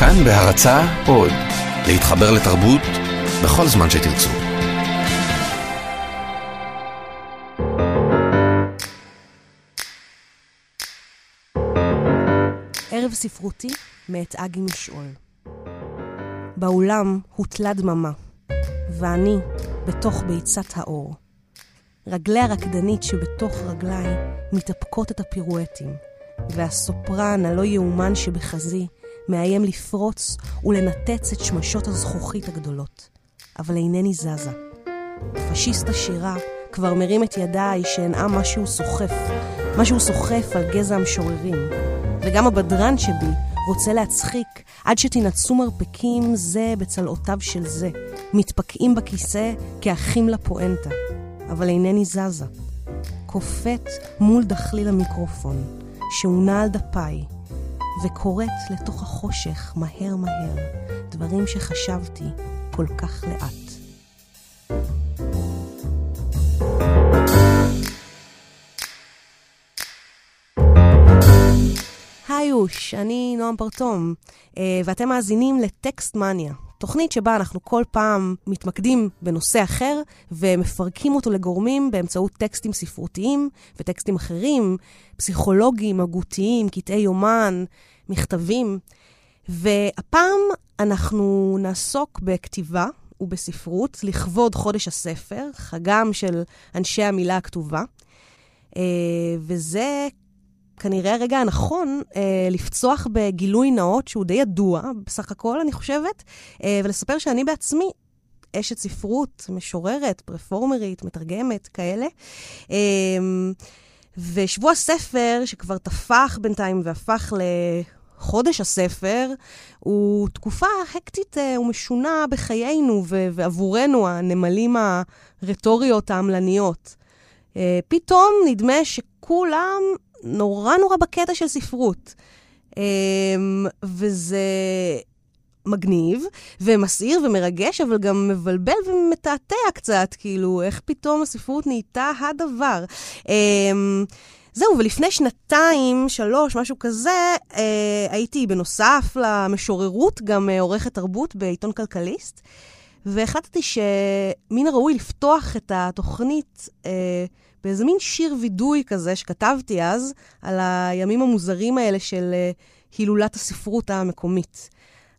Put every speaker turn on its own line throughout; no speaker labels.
כאן בהרצה עוד, להתחבר לתרבות בכל זמן שתרצו.
ערב ספרותי מאת אגי משעול. באולם הוטלה דממה, ואני בתוך ביצת האור. רגלי הרקדנית שבתוך רגליי מתאפקות את הפירואטים, והסופרן הלא יאומן שבחזי מאיים לפרוץ ולנתץ את שמשות הזכוכית הגדולות. אבל אינני זזה. פשיסט השירה כבר מרים את ידיי שאנאם משהו סוחף, משהו סוחף על גזע המשוררים. וגם הבדרן שבי רוצה להצחיק עד שתנעצו מרפקים זה בצלעותיו של זה, מתפקעים בכיסא כאחים לפואנטה. אבל אינני זזה. קופאת מול דחליל המיקרופון, שהונע על דפיי, וקוראת לתוך החושך מהר מהר דברים שחשבתי כל כך לאט. היוש, אני נועם פרטום, אה, ואתם מאזינים לטקסט מניה, תוכנית שבה אנחנו כל פעם מתמקדים בנושא אחר ומפרקים אותו לגורמים באמצעות טקסטים ספרותיים וטקסטים אחרים, פסיכולוגיים, הגותיים, קטעי יומן, מכתבים. והפעם אנחנו נעסוק בכתיבה ובספרות לכבוד חודש הספר, חגם של אנשי המילה הכתובה. אה, וזה כנראה הרגע הנכון אה, לפצוח בגילוי נאות שהוא די ידוע, בסך הכל, אני חושבת, אה, ולספר שאני בעצמי אשת ספרות, משוררת, פרפורמרית, מתרגמת, כאלה. אה, ושבוע הספר, שכבר טפח בינתיים והפך לחודש הספר, הוא תקופה הקטית אה, ומשונה בחיינו ועבורנו, הנמלים הרטוריות העמלניות. אה, פתאום נדמה שכולם נורא נורא בקטע של ספרות. אמ, וזה מגניב, ומסעיר ומרגש, אבל גם מבלבל ומתעתע קצת, כאילו, איך פתאום הספרות נהייתה הדבר. אמ, זהו, ולפני שנתיים, שלוש, משהו כזה, אה, הייתי בנוסף למשוררות גם אה, עורכת תרבות בעיתון כלכליסט, והחלטתי שמן הראוי לפתוח את התוכנית אה, באיזה מין שיר וידוי כזה שכתבתי אז, על הימים המוזרים האלה של uh, הילולת הספרות המקומית.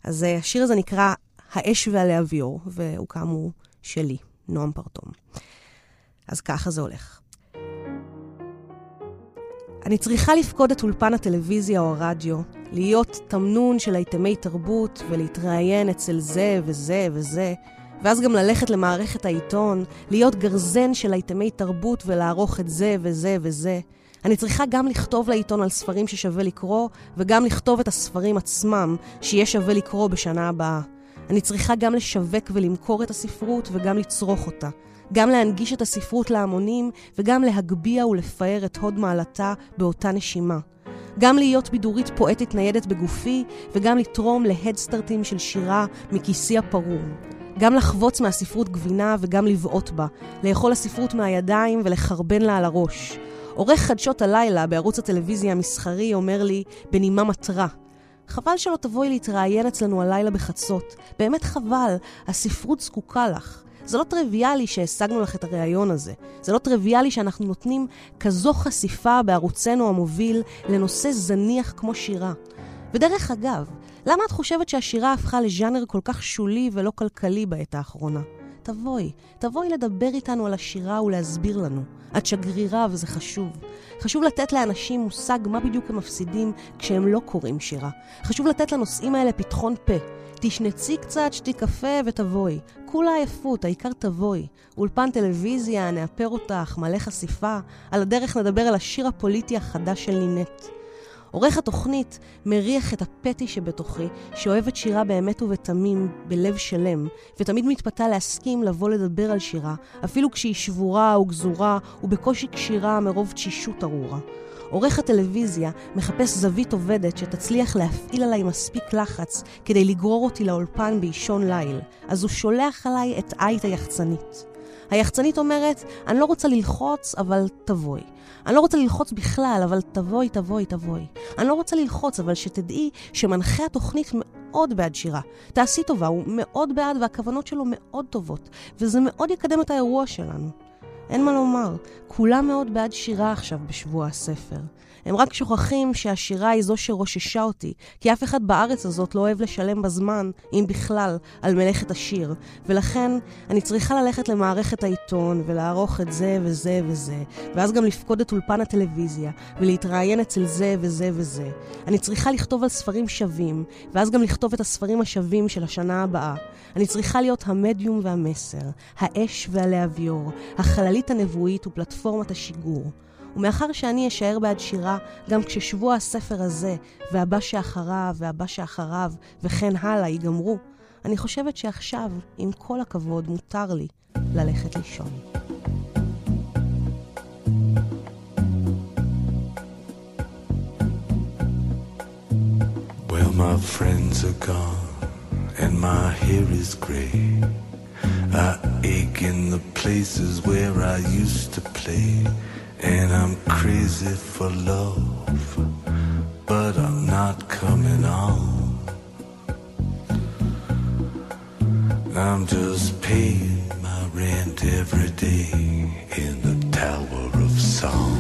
אז uh, השיר הזה נקרא האש והלהביור, והוא כאמור שלי, נועם פרטום. אז ככה זה הולך. אני צריכה לפקוד את אולפן הטלוויזיה או הרדיו, להיות תמנון של אייטמי תרבות ולהתראיין אצל זה וזה וזה, ואז גם ללכת למערכת העיתון, להיות גרזן של אייטמי תרבות ולערוך את זה וזה וזה. אני צריכה גם לכתוב לעיתון על ספרים ששווה לקרוא, וגם לכתוב את הספרים עצמם, שיהיה שווה לקרוא בשנה הבאה. אני צריכה גם לשווק ולמכור את הספרות וגם לצרוך אותה. גם להנגיש את הספרות להמונים, וגם להגביה ולפאר את הוד מעלתה באותה נשימה. גם להיות בידורית פואטית ניידת בגופי, וגם לתרום להדסטארטים של שירה מכיסי הפרום. גם לחבוץ מהספרות גבינה וגם לבעוט בה, לאכול הספרות מהידיים ולחרבן לה על הראש. עורך חדשות הלילה בערוץ הטלוויזיה המסחרי אומר לי, בנימה מטרה, חבל שלא תבואי להתראיין אצלנו הלילה בחצות. באמת חבל, הספרות זקוקה לך. זה לא טריוויאלי שהשגנו לך את הריאיון הזה. זה לא טריוויאלי שאנחנו נותנים כזו חשיפה בערוצנו המוביל לנושא זניח כמו שירה. ודרך אגב, למה את חושבת שהשירה הפכה לז'אנר כל כך שולי ולא כלכלי בעת האחרונה? תבואי, תבואי לדבר איתנו על השירה ולהסביר לנו. את שגרירה וזה חשוב. חשוב לתת לאנשים מושג מה בדיוק הם מפסידים כשהם לא קוראים שירה. חשוב לתת לנושאים האלה פתחון פה. תשנצי קצת, שתי קפה ותבואי. כולה עייפות, העיקר תבואי. אולפן טלוויזיה, נאפר אותך, מלא חשיפה. על הדרך נדבר על השיר הפוליטי החדש של נינט. עורך התוכנית מריח את הפטי שבתוכי, שאוהבת שירה באמת ובתמים, בלב שלם, ותמיד מתפתה להסכים לבוא לדבר על שירה, אפילו כשהיא שבורה וגזורה ובקושי כשירה מרוב תשישות ארורה. עורך הטלוויזיה מחפש זווית עובדת שתצליח להפעיל עליי מספיק לחץ כדי לגרור אותי לאולפן באישון ליל, אז הוא שולח עליי את עית היחצנית. היחצנית אומרת, אני לא רוצה ללחוץ, אבל תבואי. אני לא רוצה ללחוץ בכלל, אבל תבואי, תבואי, תבואי. אני לא רוצה ללחוץ, אבל שתדעי שמנחה התוכנית מאוד בעד שירה. תעשי טובה, הוא מאוד בעד והכוונות שלו מאוד טובות, וזה מאוד יקדם את האירוע שלנו. אין מה לומר, כולם מאוד בעד שירה עכשיו בשבוע הספר. הם רק שוכחים שהשירה היא זו שרוששה אותי, כי אף אחד בארץ הזאת לא אוהב לשלם בזמן, אם בכלל, על מלאכת השיר. ולכן, אני צריכה ללכת למערכת העיתון ולערוך את זה וזה וזה, ואז גם לפקוד את אולפן הטלוויזיה, ולהתראיין אצל זה וזה וזה. אני צריכה לכתוב על ספרים שווים, ואז גם לכתוב את הספרים השווים של השנה הבאה. אני צריכה להיות המדיום והמסר, האש והלהביור, החללית הנבואית ופלטפורמת השיגור. ומאחר שאני אשאר בעד שירה גם כששבוע הספר הזה, והבא שאחריו, והבא שאחריו, וכן הלאה ייגמרו, אני חושבת שעכשיו, עם כל הכבוד, מותר לי ללכת לישון.
Well, my friends are gone, and my hair is gray. I ache in the places where I used to play. And I'm crazy for love, but I'm not coming on. I'm just paying my rent every day in the Tower of Song.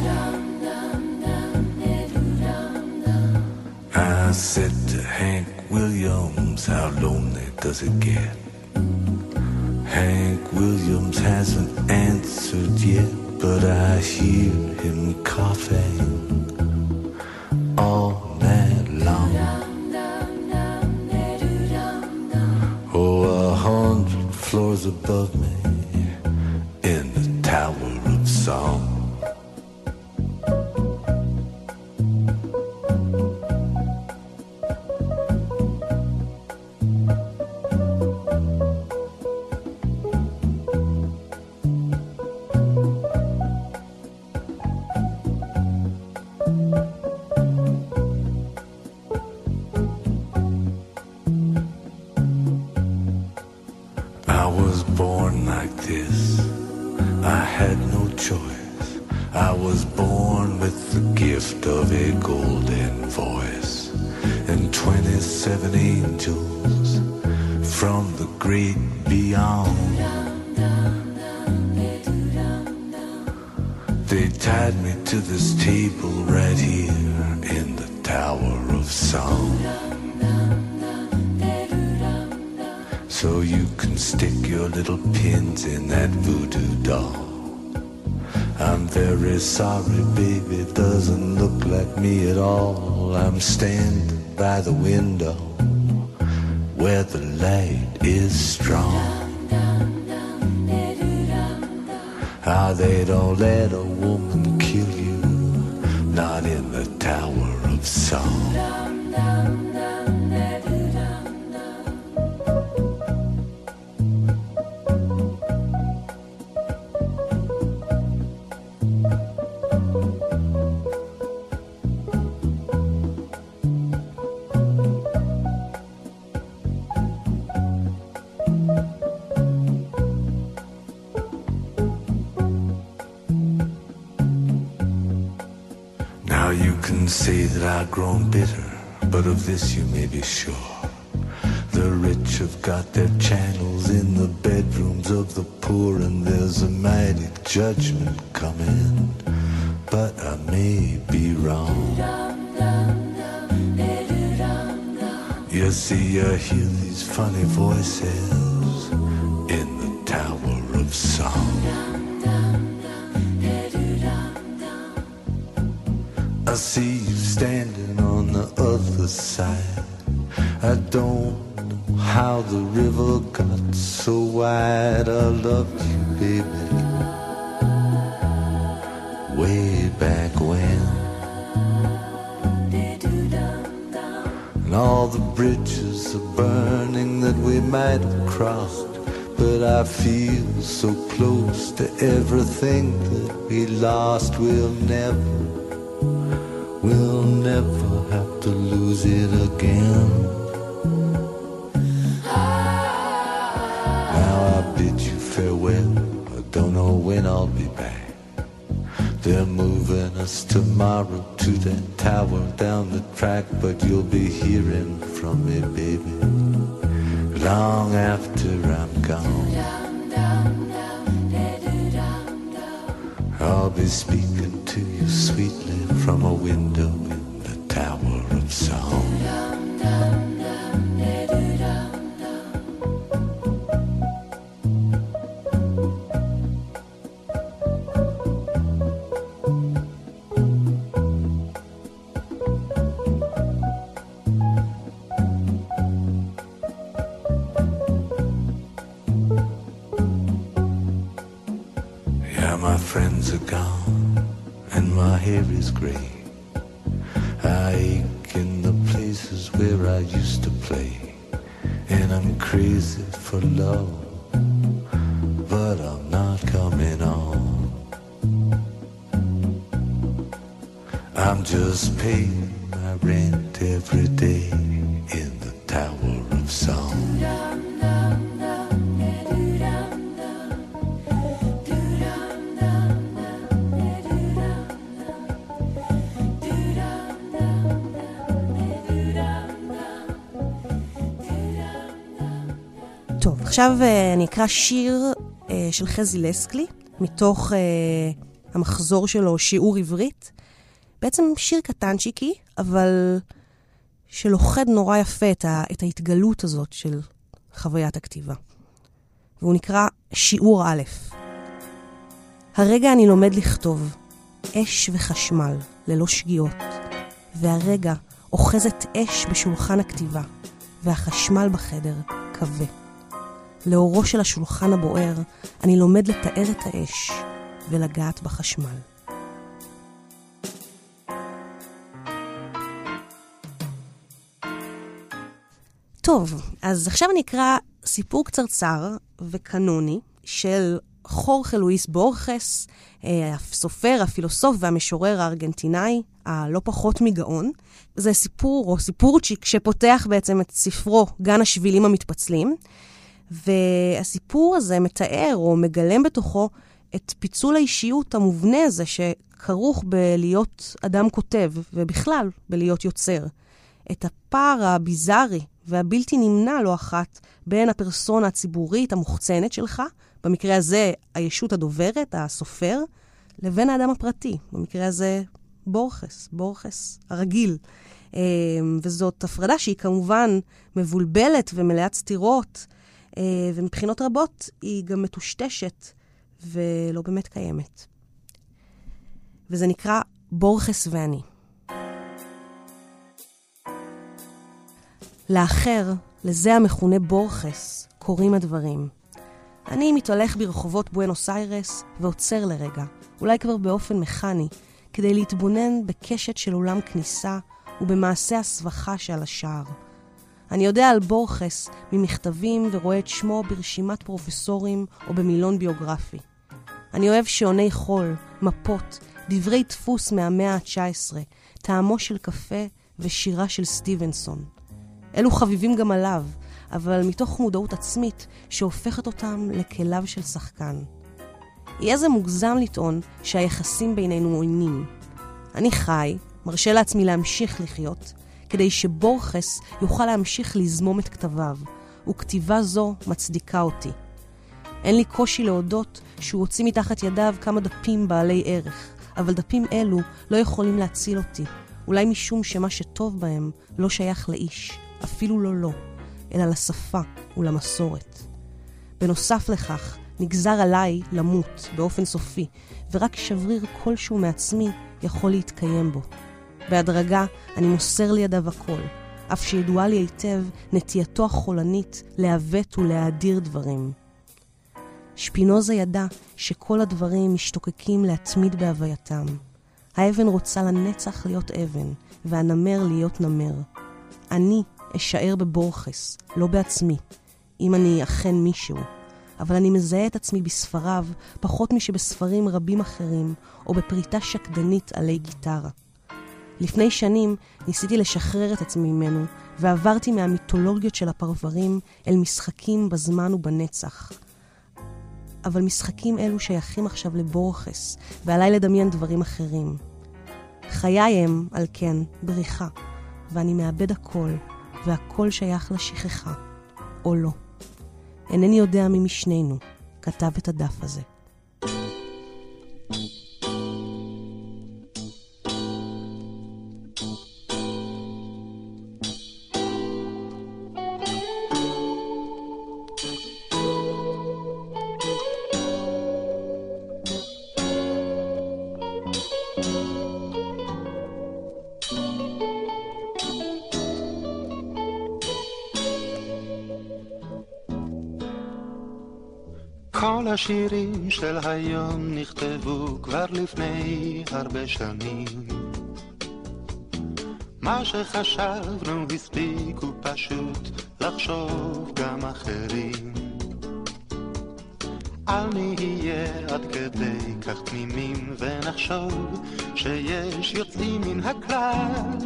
I said to Hank Williams, How lonely does it get? Hank Williams hasn't answered yet but I hear him coughing all night long. Oh, a hundred floors above me sorry, baby, doesn't look like me at all. I'm standing by the window where the light is strong. Ah, they don't let a woman I've grown bitter, but of this you may be sure. The rich have got their channels in the bedrooms of the poor, and there's a mighty judgment coming. But I may be wrong. You see, you hear these funny voices everything that we lost. We'll never We'll never have to lose it again. Now I bid you farewell. I don't know when I'll be back. They're moving us tomorrow to that tower down the track, but you'll be hearing from me, baby. long after I'm gone. Speaking to you sweetly from a window
עכשיו אה, אני אקרא שיר אה, של חזי לסקלי, מתוך אה, המחזור שלו, שיעור עברית. בעצם שיר קטנצ'יקי, אבל שלוכד נורא יפה את, ה, את ההתגלות הזאת של חוויית הכתיבה. והוא נקרא שיעור א'. הרגע אני לומד לכתוב, אש וחשמל, ללא שגיאות, והרגע אוחזת אש בשולחן הכתיבה, והחשמל בחדר כבה. לאורו של השולחן הבוער, אני לומד לתאר את האש ולגעת בחשמל. טוב, אז עכשיו אני אקרא סיפור קצרצר וקנוני של חורכה לואיס בורכס, אה, הסופר, הפילוסוף והמשורר הארגנטינאי, הלא פחות מגאון. זה סיפור, או סיפורצ'יק, שפותח בעצם את ספרו גן השבילים המתפצלים. והסיפור הזה מתאר או מגלם בתוכו את פיצול האישיות המובנה הזה שכרוך בלהיות אדם כותב, ובכלל בלהיות יוצר. את הפער הביזארי והבלתי נמנע לא אחת בין הפרסונה הציבורית המוחצנת שלך, במקרה הזה הישות הדוברת, הסופר, לבין האדם הפרטי, במקרה הזה בורכס, בורכס הרגיל. וזאת הפרדה שהיא כמובן מבולבלת ומלאת סתירות. אה, ומבחינות רבות היא גם מטושטשת ולא באמת קיימת. וזה נקרא בורכס ואני. לאחר, לזה המכונה בורכס, קורים הדברים. אני מתהלך ברחובות בואנוס איירס ועוצר לרגע, אולי כבר באופן מכני, כדי להתבונן בקשת של אולם כניסה ובמעשה הסבכה שעל השער. אני יודע על בורכס ממכתבים ורואה את שמו ברשימת פרופסורים או במילון ביוגרפי. אני אוהב שעוני חול, מפות, דברי דפוס מהמאה ה-19, טעמו של קפה ושירה של סטיבנסון. אלו חביבים גם עליו, אבל מתוך מודעות עצמית שהופכת אותם לכליו של שחקן. יהיה זה מוגזם לטעון שהיחסים בינינו עוינים. אני חי, מרשה לעצמי להמשיך לחיות, כדי שבורכס יוכל להמשיך לזמום את כתביו, וכתיבה זו מצדיקה אותי. אין לי קושי להודות שהוא הוציא מתחת ידיו כמה דפים בעלי ערך, אבל דפים אלו לא יכולים להציל אותי, אולי משום שמה שטוב בהם לא שייך לאיש, אפילו לא לו, אלא לשפה ולמסורת. בנוסף לכך, נגזר עליי למות באופן סופי, ורק שבריר כלשהו מעצמי יכול להתקיים בו. בהדרגה אני מוסר לידיו הכל, אף שידועה לי היטב נטייתו החולנית לעוות ולהאדיר דברים. שפינוזה ידע שכל הדברים משתוקקים להתמיד בהווייתם. האבן רוצה לנצח להיות אבן, והנמר להיות נמר. אני אשאר בבורכס, לא בעצמי, אם אני אכן מישהו. אבל אני מזהה את עצמי בספריו פחות משבספרים רבים אחרים, או בפריטה שקדנית עלי גיטרה. לפני שנים ניסיתי לשחרר את עצמי ממנו, ועברתי מהמיתולוגיות של הפרברים אל משחקים בזמן ובנצח. אבל משחקים אלו שייכים עכשיו לבורכס, ועליי לדמיין דברים אחרים. חיי הם, על כן, בריחה, ואני מאבד הכל, והכל שייך לשכחה. או לא. אינני יודע מי משנינו כתב את הדף הזה.
השירים של היום נכתבו כבר לפני הרבה שנים. מה שחשבנו הספיקו פשוט לחשוב גם אחרים. אל נהיה עד כדי כך תמימים ונחשוב שיש יוצאים מן הכלל.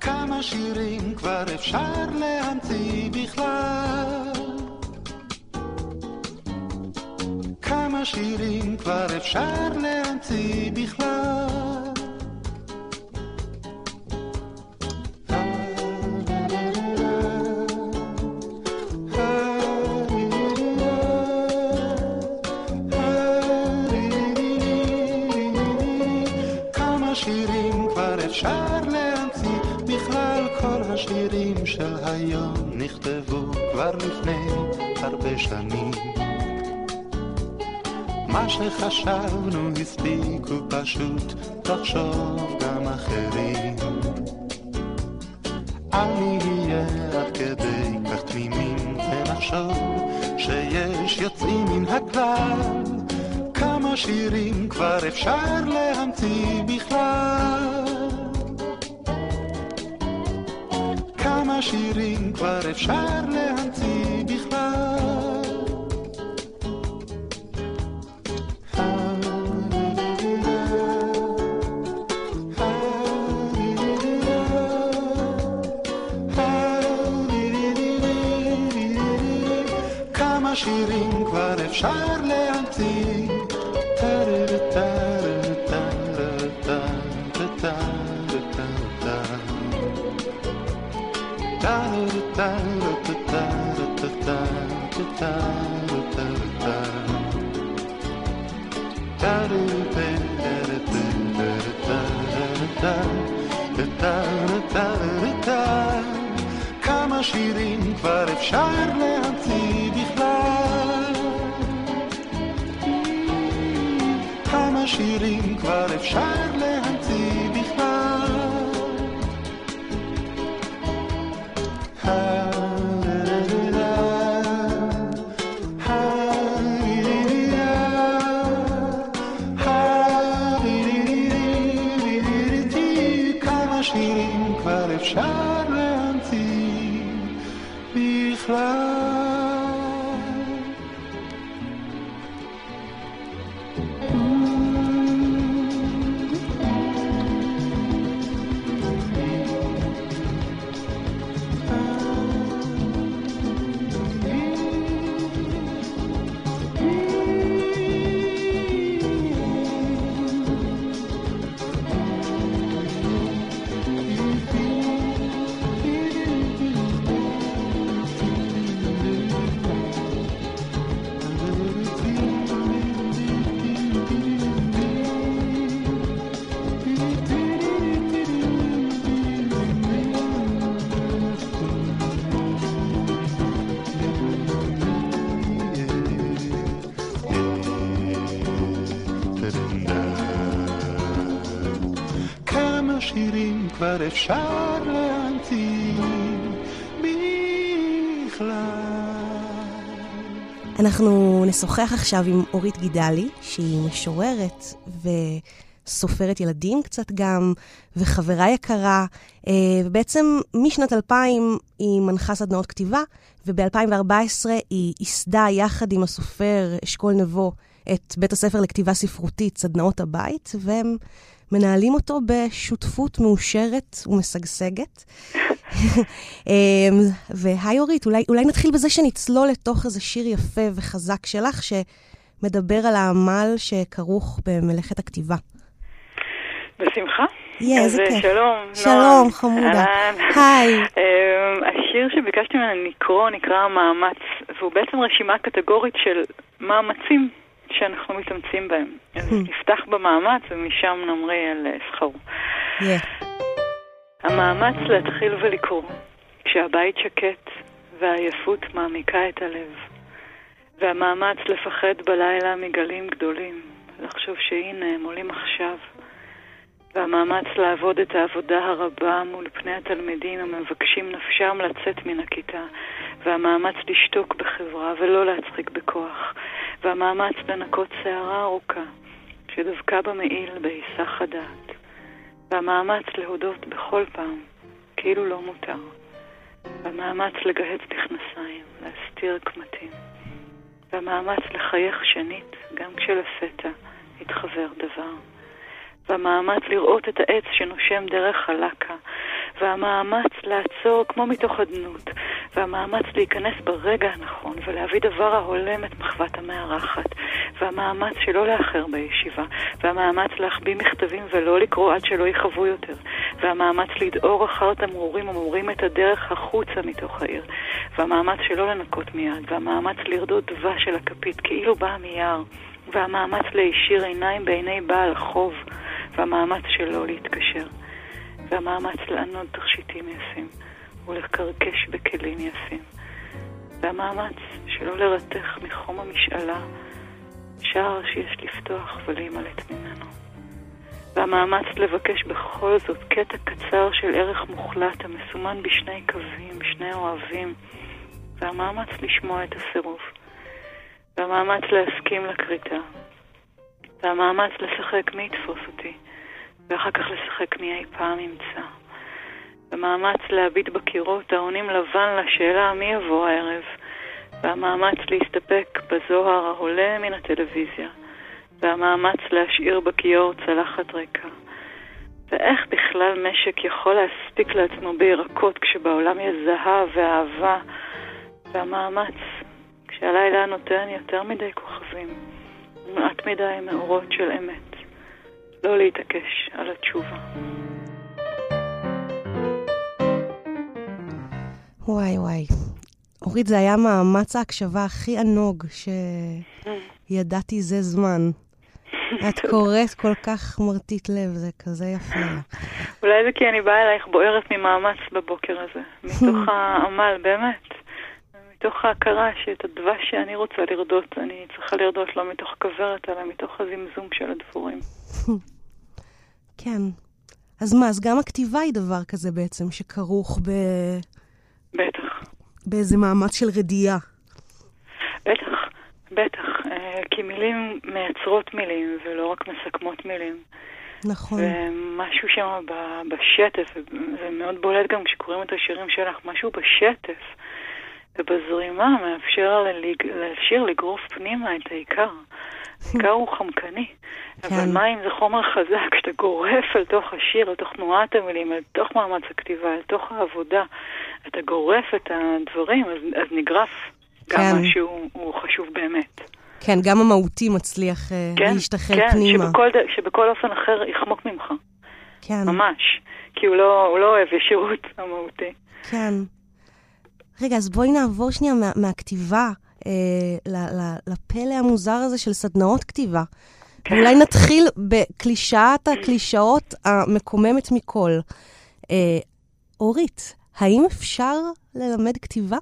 כמה שירים כבר אפשר להמציא בכלל. כמה שירים כבר אפשר להמציא בכלל. פשוט לחשוב גם אחרים. אל נהיה עד כדי כך תמימים ונחשוב שיש יוצאים מן הכלל. כמה שירים כבר אפשר להמציא בכלל. כמה שירים כבר אפשר להמציא בכלל. אפשר להמציא. כמה שירים כבר אפשר להמציא אפשר כבר אפשר להמציא בכלל.
אנחנו נשוחח עכשיו עם אורית גידלי, שהיא משוררת וסופרת ילדים קצת גם, וחברה יקרה, אה, ובעצם משנת 2000 היא מנחה סדנאות כתיבה, וב-2014 היא ייסדה יחד עם הסופר אשכול נבו את בית הספר לכתיבה ספרותית, סדנאות הבית, והם מנהלים אותו בשותפות מאושרת ומשגשגת. אמ, והי אורית, אולי, אולי נתחיל בזה שנצלול לתוך איזה שיר יפה וחזק שלך, שמדבר על העמל שכרוך במלאכת הכתיבה.
בשמחה.
יהיה, איזה כיף.
שלום,
שלום, חמודה. היי.
אמ, השיר שביקשתי ממנו לקרוא נקרא המאמץ, והוא בעצם רשימה קטגורית של מאמצים שאנחנו מתאמצים בהם. אז hmm. נפתח במאמץ ומשם נמריא על אה, שכרו. המאמץ להתחיל ולקרוא, כשהבית שקט והעייפות מעמיקה את הלב, והמאמץ לפחד בלילה מגלים גדולים, לחשוב שהנה הם עולים עכשיו. והמאמץ לעבוד את העבודה הרבה מול פני התלמידים המבקשים נפשם לצאת מן הכיתה, והמאמץ לשתוק בחברה ולא להצחיק בכוח, והמאמץ לנקות שערה ארוכה שדבקה במעיל בהיסח הדעת, והמאמץ להודות בכל פעם כאילו לא מותר, והמאמץ לגהץ מכנסיים, להסתיר קמטים, והמאמץ לחייך שנית גם כשלפתע התחבר דבר. והמאמץ לראות את העץ שנושם דרך הלקה, והמאמץ לעצור כמו מתוך אדנות, והמאמץ להיכנס ברגע הנכון ולהביא דבר ההולם את מחוות המארחת, והמאמץ שלא לאחר בישיבה, והמאמץ להחביא מכתבים ולא לקרוא עד שלא יכאבו יותר, והמאמץ לדהור אחר תמרורים המורים את הדרך החוצה מתוך העיר, והמאמץ שלא לנקות מיד, והמאמץ לרדות דבש של הכפית כאילו באה מיער. והמאמץ להישיר עיניים בעיני בעל החוב, והמאמץ שלו להתקשר, והמאמץ לענות תכשיטים יפים ולקרקש בכלים יפים, והמאמץ שלא לרתך מחום המשאלה שער שיש לפתוח ולהימלט ממנו. והמאמץ לבקש בכל זאת קטע קצר של ערך מוחלט המסומן בשני קווים, שני אוהבים, והמאמץ לשמוע את הסירוב. והמאמץ להסכים לכריתה, והמאמץ לשחק מי יתפוס אותי, ואחר כך לשחק מי אי פעם ימצא. והמאמץ להביט בקירות העונים לבן לשאלה מי יבוא הערב, והמאמץ להסתפק בזוהר העולה מן הטלוויזיה, והמאמץ להשאיר בכיור צלחת ריקה. ואיך בכלל משק יכול להספיק לעצמו בירקות כשבעולם יש זהב ואהבה, והמאמץ שהלילה נותן יותר מדי כוכבים, מעט מדי מאורות של אמת. לא להתעקש על התשובה.
וואי וואי. אורית, זה היה מאמץ ההקשבה הכי ענוג שידעתי זה זמן. את קוראת כל כך מרטיט לב, זה כזה יפה.
אולי זה כי אני באה אלייך בוערת ממאמץ בבוקר הזה, מתוך העמל, באמת. מתוך ההכרה שאת הדבש שאני רוצה לרדות, אני צריכה לרדות לא מתוך כוורת, אלא מתוך הזמזום של הדבורים.
כן. אז מה, אז גם הכתיבה היא דבר כזה בעצם, שכרוך ב...
בטח.
באיזה מאמץ של רדיעה.
בטח, בטח. אה, כי מילים מייצרות מילים, ולא רק מסכמות מילים.
נכון.
ומשהו שם בשטף, זה מאוד בולט גם כשקוראים את השירים שלך, משהו בשטף. ובזרימה מאפשר לשיר לגרוף פנימה את העיקר. העיקר הוא חמקני, אבל כן. מים זה חומר חזק, כשאתה גורף אל תוך השיר, אל תוך תנועת המילים, אל תוך מאמץ הכתיבה, אל תוך העבודה, אתה גורף את הדברים, אז, אז נגרף כן. גם מה שהוא חשוב באמת.
כן, גם המהותי מצליח אה, כן, להשתחרר
כן,
פנימה.
כן, שבכל אופן אחר יחמוק ממך. כן. ממש. כי הוא לא, הוא לא אוהב ישירות המהותי.
כן. רגע, אז בואי נעבור שנייה מה, מהכתיבה אה, לפלא המוזר הזה של סדנאות כתיבה. כן. ואולי נתחיל בקלישאת הקלישאות המקוממת מכל. אה, אורית, האם אפשר ללמד כתיבה?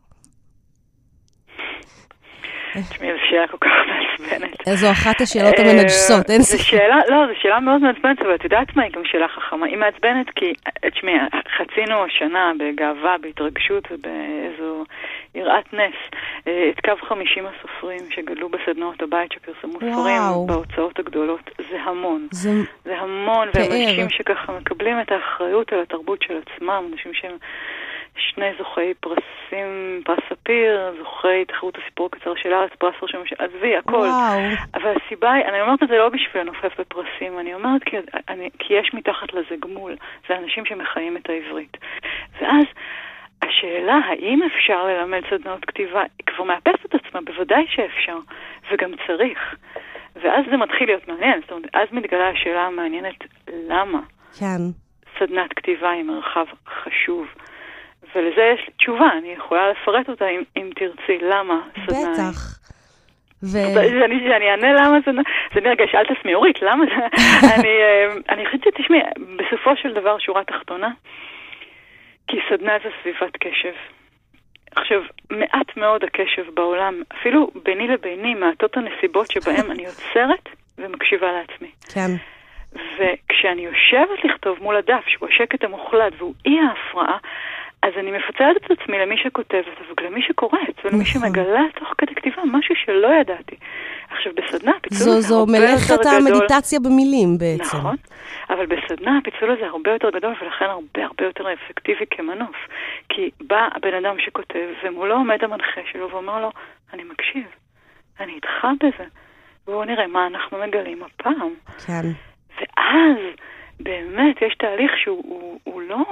תשמעי, זו שאלה כל כך מעצבנת.
זו אחת השאלות המנג'סות, אין
ספק. לא, זו שאלה מאוד מעצבנת, אבל את יודעת מה, היא גם שאלה חכמה. היא מעצבנת כי, תשמעי, חצינו השנה בגאווה, בהתרגשות ובאיזו יראת נס את קו 50 הסופרים שגדלו בסדנאות הבית שפרסמו ספרים בהוצאות הגדולות. זה המון. זה המון, והם אנשים שככה מקבלים את האחריות על התרבות של עצמם, אנשים שהם... שני זוכי פרסים, פרס ספיר, זוכי תחרות הסיפור הקצר של הארץ, פרס ראשון, עזבי, הכל. וואו. אבל הסיבה היא, אני אומרת את זה לא בשביל לנופף בפרסים, אני אומרת כי, אני, כי יש מתחת לזה גמול, זה אנשים שמחיים את העברית. ואז... השאלה האם אפשר ללמד סדנאות כתיבה, היא כבר מאפסת את עצמה, בוודאי שאפשר, וגם צריך. ואז זה מתחיל להיות מעניין, זאת אומרת, אז מתגלה השאלה המעניינת, למה?
כן.
סדנת כתיבה היא מרחב חשוב. ולזה יש לי תשובה, אני יכולה לפרט אותה אם, אם תרצי, למה סדנה
בטח. ו...
אני, אני אענה למה זה, זה נרגע, שאלת עצמי, אורית, למה זה, אני, אה, אני חושבת שתשמעי, בסופו של דבר, שורה תחתונה, כי סדנה זה סביבת קשב. עכשיו, מעט מאוד הקשב בעולם, אפילו ביני לביני, מעטות הנסיבות שבהן אני עוצרת ומקשיבה לעצמי.
כן.
וכשאני יושבת לכתוב מול הדף, שהוא השקט המוחלט והוא אי ההפרעה, אז אני מפצלת את עצמי למי שכותבת ולמי שקוראת ולמי נכון. שמגלה תוך כדי כתיבה משהו שלא ידעתי. עכשיו בסדנה הפיצול הזה הרבה יותר גדול.
זו מלאכת המדיטציה במילים בעצם.
נכון, אבל בסדנה הפיצול הזה הרבה יותר גדול ולכן הרבה הרבה יותר אפקטיבי כמנוף. כי בא הבן אדם שכותב ומולו עומד המנחה שלו ואומר לו, אני מקשיב, אני איתך בזה. בואו נראה מה אנחנו מגלים הפעם.
כן.
ואז באמת יש תהליך שהוא הוא, הוא לא...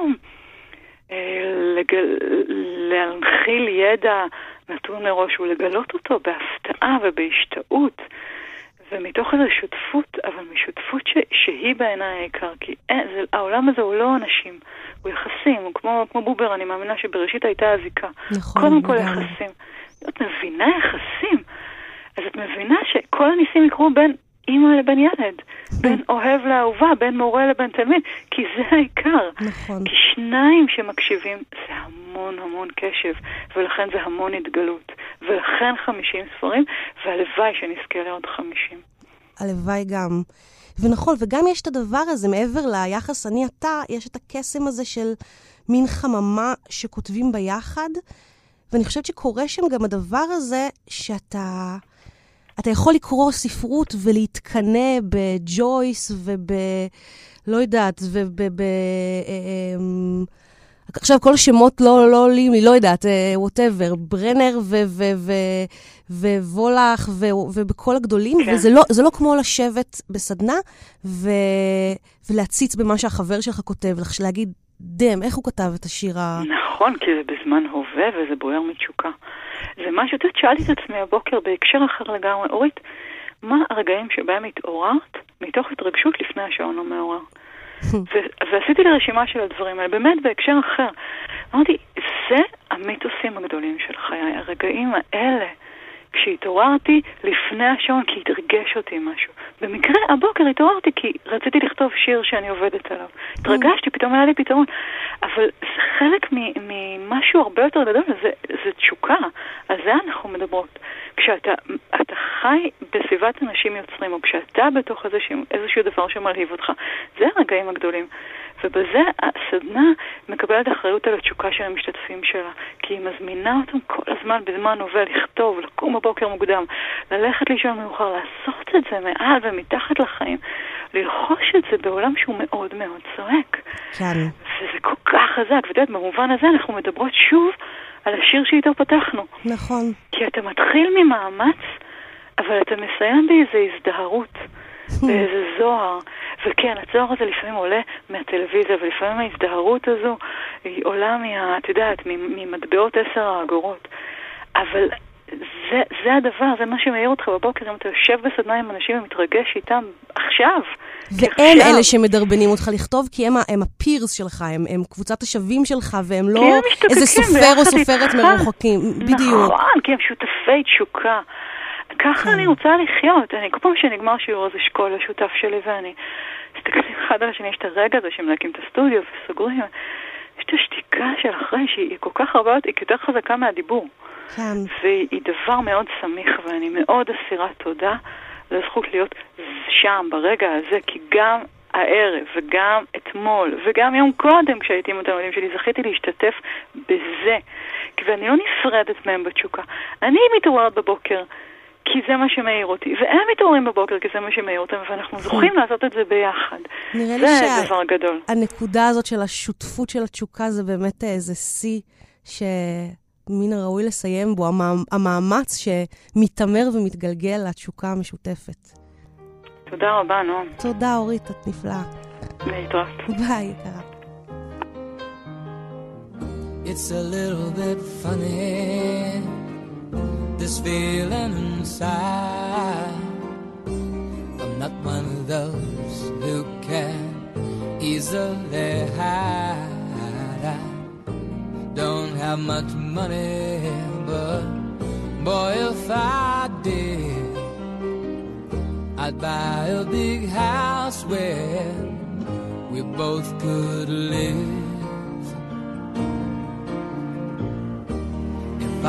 לגל... להנחיל ידע נתון מראש ולגלות אותו בהפתעה ובהשתאות ומתוך איזו שותפות, אבל משותפות ש... שהיא בעיניי העיקר, כי אין, זה, העולם הזה הוא לא אנשים, הוא יחסים, הוא כמו, כמו בובר, אני מאמינה שבראשית הייתה הזיקה.
נכון,
קודם כל יחסים. את מבינה יחסים, אז את מבינה שכל הניסים יקרו בין אימא לבן ילד, בין אוהב לאהובה, בין מורה לבן תלמיד, כי זה העיקר.
נכון.
כי שניים שמקשיבים זה המון המון קשב, ולכן זה המון התגלות. ולכן חמישים ספרים, והלוואי שנזכה לעוד חמישים.
הלוואי גם. ונכון, וגם יש את הדבר הזה, מעבר ליחס אני-אתה, יש את הקסם הזה של מין חממה שכותבים ביחד, ואני חושבת שקורה שם גם הדבר הזה שאתה... אתה יכול לקרוא ספרות ולהתקנא בג'ויס וב... לא יודעת, וב... ב, אה, אמ, עכשיו כל השמות לא, לא עולים לי, לא יודעת, ווטאבר, uh, ברנר ווולך ובכל הגדולים, כן. וזה לא, לא כמו לשבת בסדנה ו, ולהציץ במה שהחבר שלך כותב, להגיד, דם, איך הוא כתב את השיר ה...
נכון, כי זה בזמן הווה וזה בוער מתשוקה. זה משהו, את יודעת, שאלתי את עצמי הבוקר בהקשר אחר לגמרי, אורית, מה הרגעים שבהם התעוררת מתוך התרגשות לפני השעון המעורר? ועשיתי לי רשימה של הדברים האלה, באמת בהקשר אחר. אמרתי, זה המיתוסים הגדולים של חיי, הרגעים האלה. כשהתעוררתי לפני השעון, כי התרגש אותי משהו. במקרה הבוקר התעוררתי כי רציתי לכתוב שיר שאני עובדת עליו. התרגשתי, פתאום היה לי פתרון. אבל זה חלק ממשהו הרבה יותר גדול, זה, זה תשוקה. על זה אנחנו מדברות. כשאתה חי בסביבת אנשים יוצרים, או כשאתה בתוך איזשהו, איזשהו דבר שמלהיב אותך, זה הרגעים הגדולים. ובזה הסדנה מקבלת אחריות על התשוקה של המשתתפים שלה, כי היא מזמינה אותם כל הזמן בזמן הווה לכתוב, לקום בבוקר מוקדם, ללכת לישון מאוחר, לעשות את זה מעל ומתחת לחיים, ללחוש את זה בעולם שהוא מאוד מאוד צועק.
כן.
וזה כל כך חזק, ואת יודעת, במובן הזה אנחנו מדברות שוב על השיר שאיתו פתחנו.
נכון.
כי אתה מתחיל ממאמץ, אבל אתה מסיים באיזו הזדהרות. באיזה זוהר. וכן, הזוהר הזה לפעמים עולה מהטלוויזיה, ולפעמים ההזדהרות הזו היא עולה מה... את יודעת, ממטבעות עשר האגורות. אבל זה, זה הדבר, זה מה שמעיר אותך בבוקר, אם אתה יושב בסדנה עם אנשים ומתרגש איתם עכשיו.
והם אלה שמדרבנים אותך לכתוב, כי הם, הם הפירס שלך, הם, הם קבוצת השווים שלך, והם לא איזה סופר או סופרת מרוחקים. בדיוק.
נכון, כי הם שותפי תשוקה. ככה כן. אני רוצה לחיות. אני, כל פעם שנגמר שיעור אז אשכול השותף שלי ואני מסתכלת אחד על השני, יש את הרגע הזה שמנקים את הסטודיו וסוגרים. יש את השתיקה של אחרי שהיא כל כך הרבה, היא יותר חזקה מהדיבור.
כן.
והיא דבר מאוד סמיך, ואני מאוד אסירת תודה לזכות להיות שם, ברגע הזה, כי גם הערב, וגם אתמול, וגם יום קודם כשהייתי עם התלמידים שלי, זכיתי להשתתף בזה. ואני לא נפרדת מהם בתשוקה. אני מתעוררת בבוקר כי זה מה שמאיר אותי, והם מתעוררים בבוקר כי זה מה שמאיר אותם, ואנחנו זוכים לעשות את זה ביחד.
נראה
לי זה דבר גדול.
הנקודה הזאת של השותפות של התשוקה זה באמת איזה שיא שמן הראוי לסיים בו, המאמץ שמתעמר ומתגלגל לתשוקה המשותפת.
תודה רבה, נועם.
תודה, אורית, את נפלאה.
להתראות.
ביי, יקרה. It's a little bit funny this feeling inside. I'm not one of those who can
easily hide. I don't have much money, but boy, if I did, I'd buy a big house where we both could live.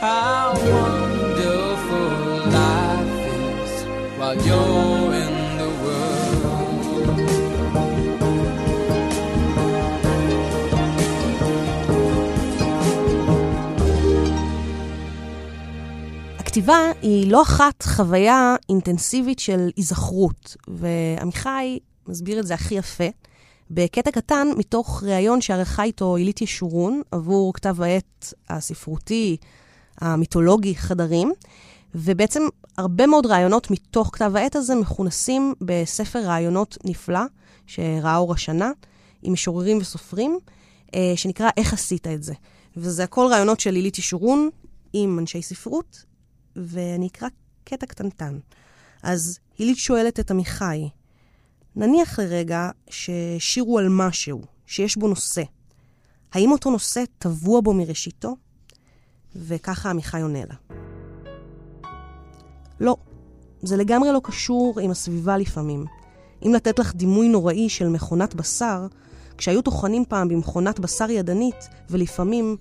How wonderful life is while you're in the world.
הכתיבה היא לא אחת חוויה אינטנסיבית של היזכרות, ועמיחי מסביר את זה הכי יפה. בקטע קטן מתוך ראיון שערכה איתו עילית ישורון עבור כתב העת הספרותי, המיתולוגי, חדרים, ובעצם הרבה מאוד רעיונות מתוך כתב העת הזה מכונסים בספר רעיונות נפלא, שראה אור השנה, עם משוררים וסופרים, אה, שנקרא איך עשית את זה. וזה הכל רעיונות של עילית ישורון עם אנשי ספרות, ואני אקרא קטע קטנטן. אז הילית שואלת את עמיחי, נניח לרגע ששירו על משהו, שיש בו נושא. האם אותו נושא טבוע בו מראשיתו? וככה עמיחי עונה לה. לא, זה לגמרי לא קשור עם הסביבה לפעמים. אם לתת לך דימוי נוראי של מכונת בשר, כשהיו טוחנים פעם במכונת בשר ידנית, ולפעמים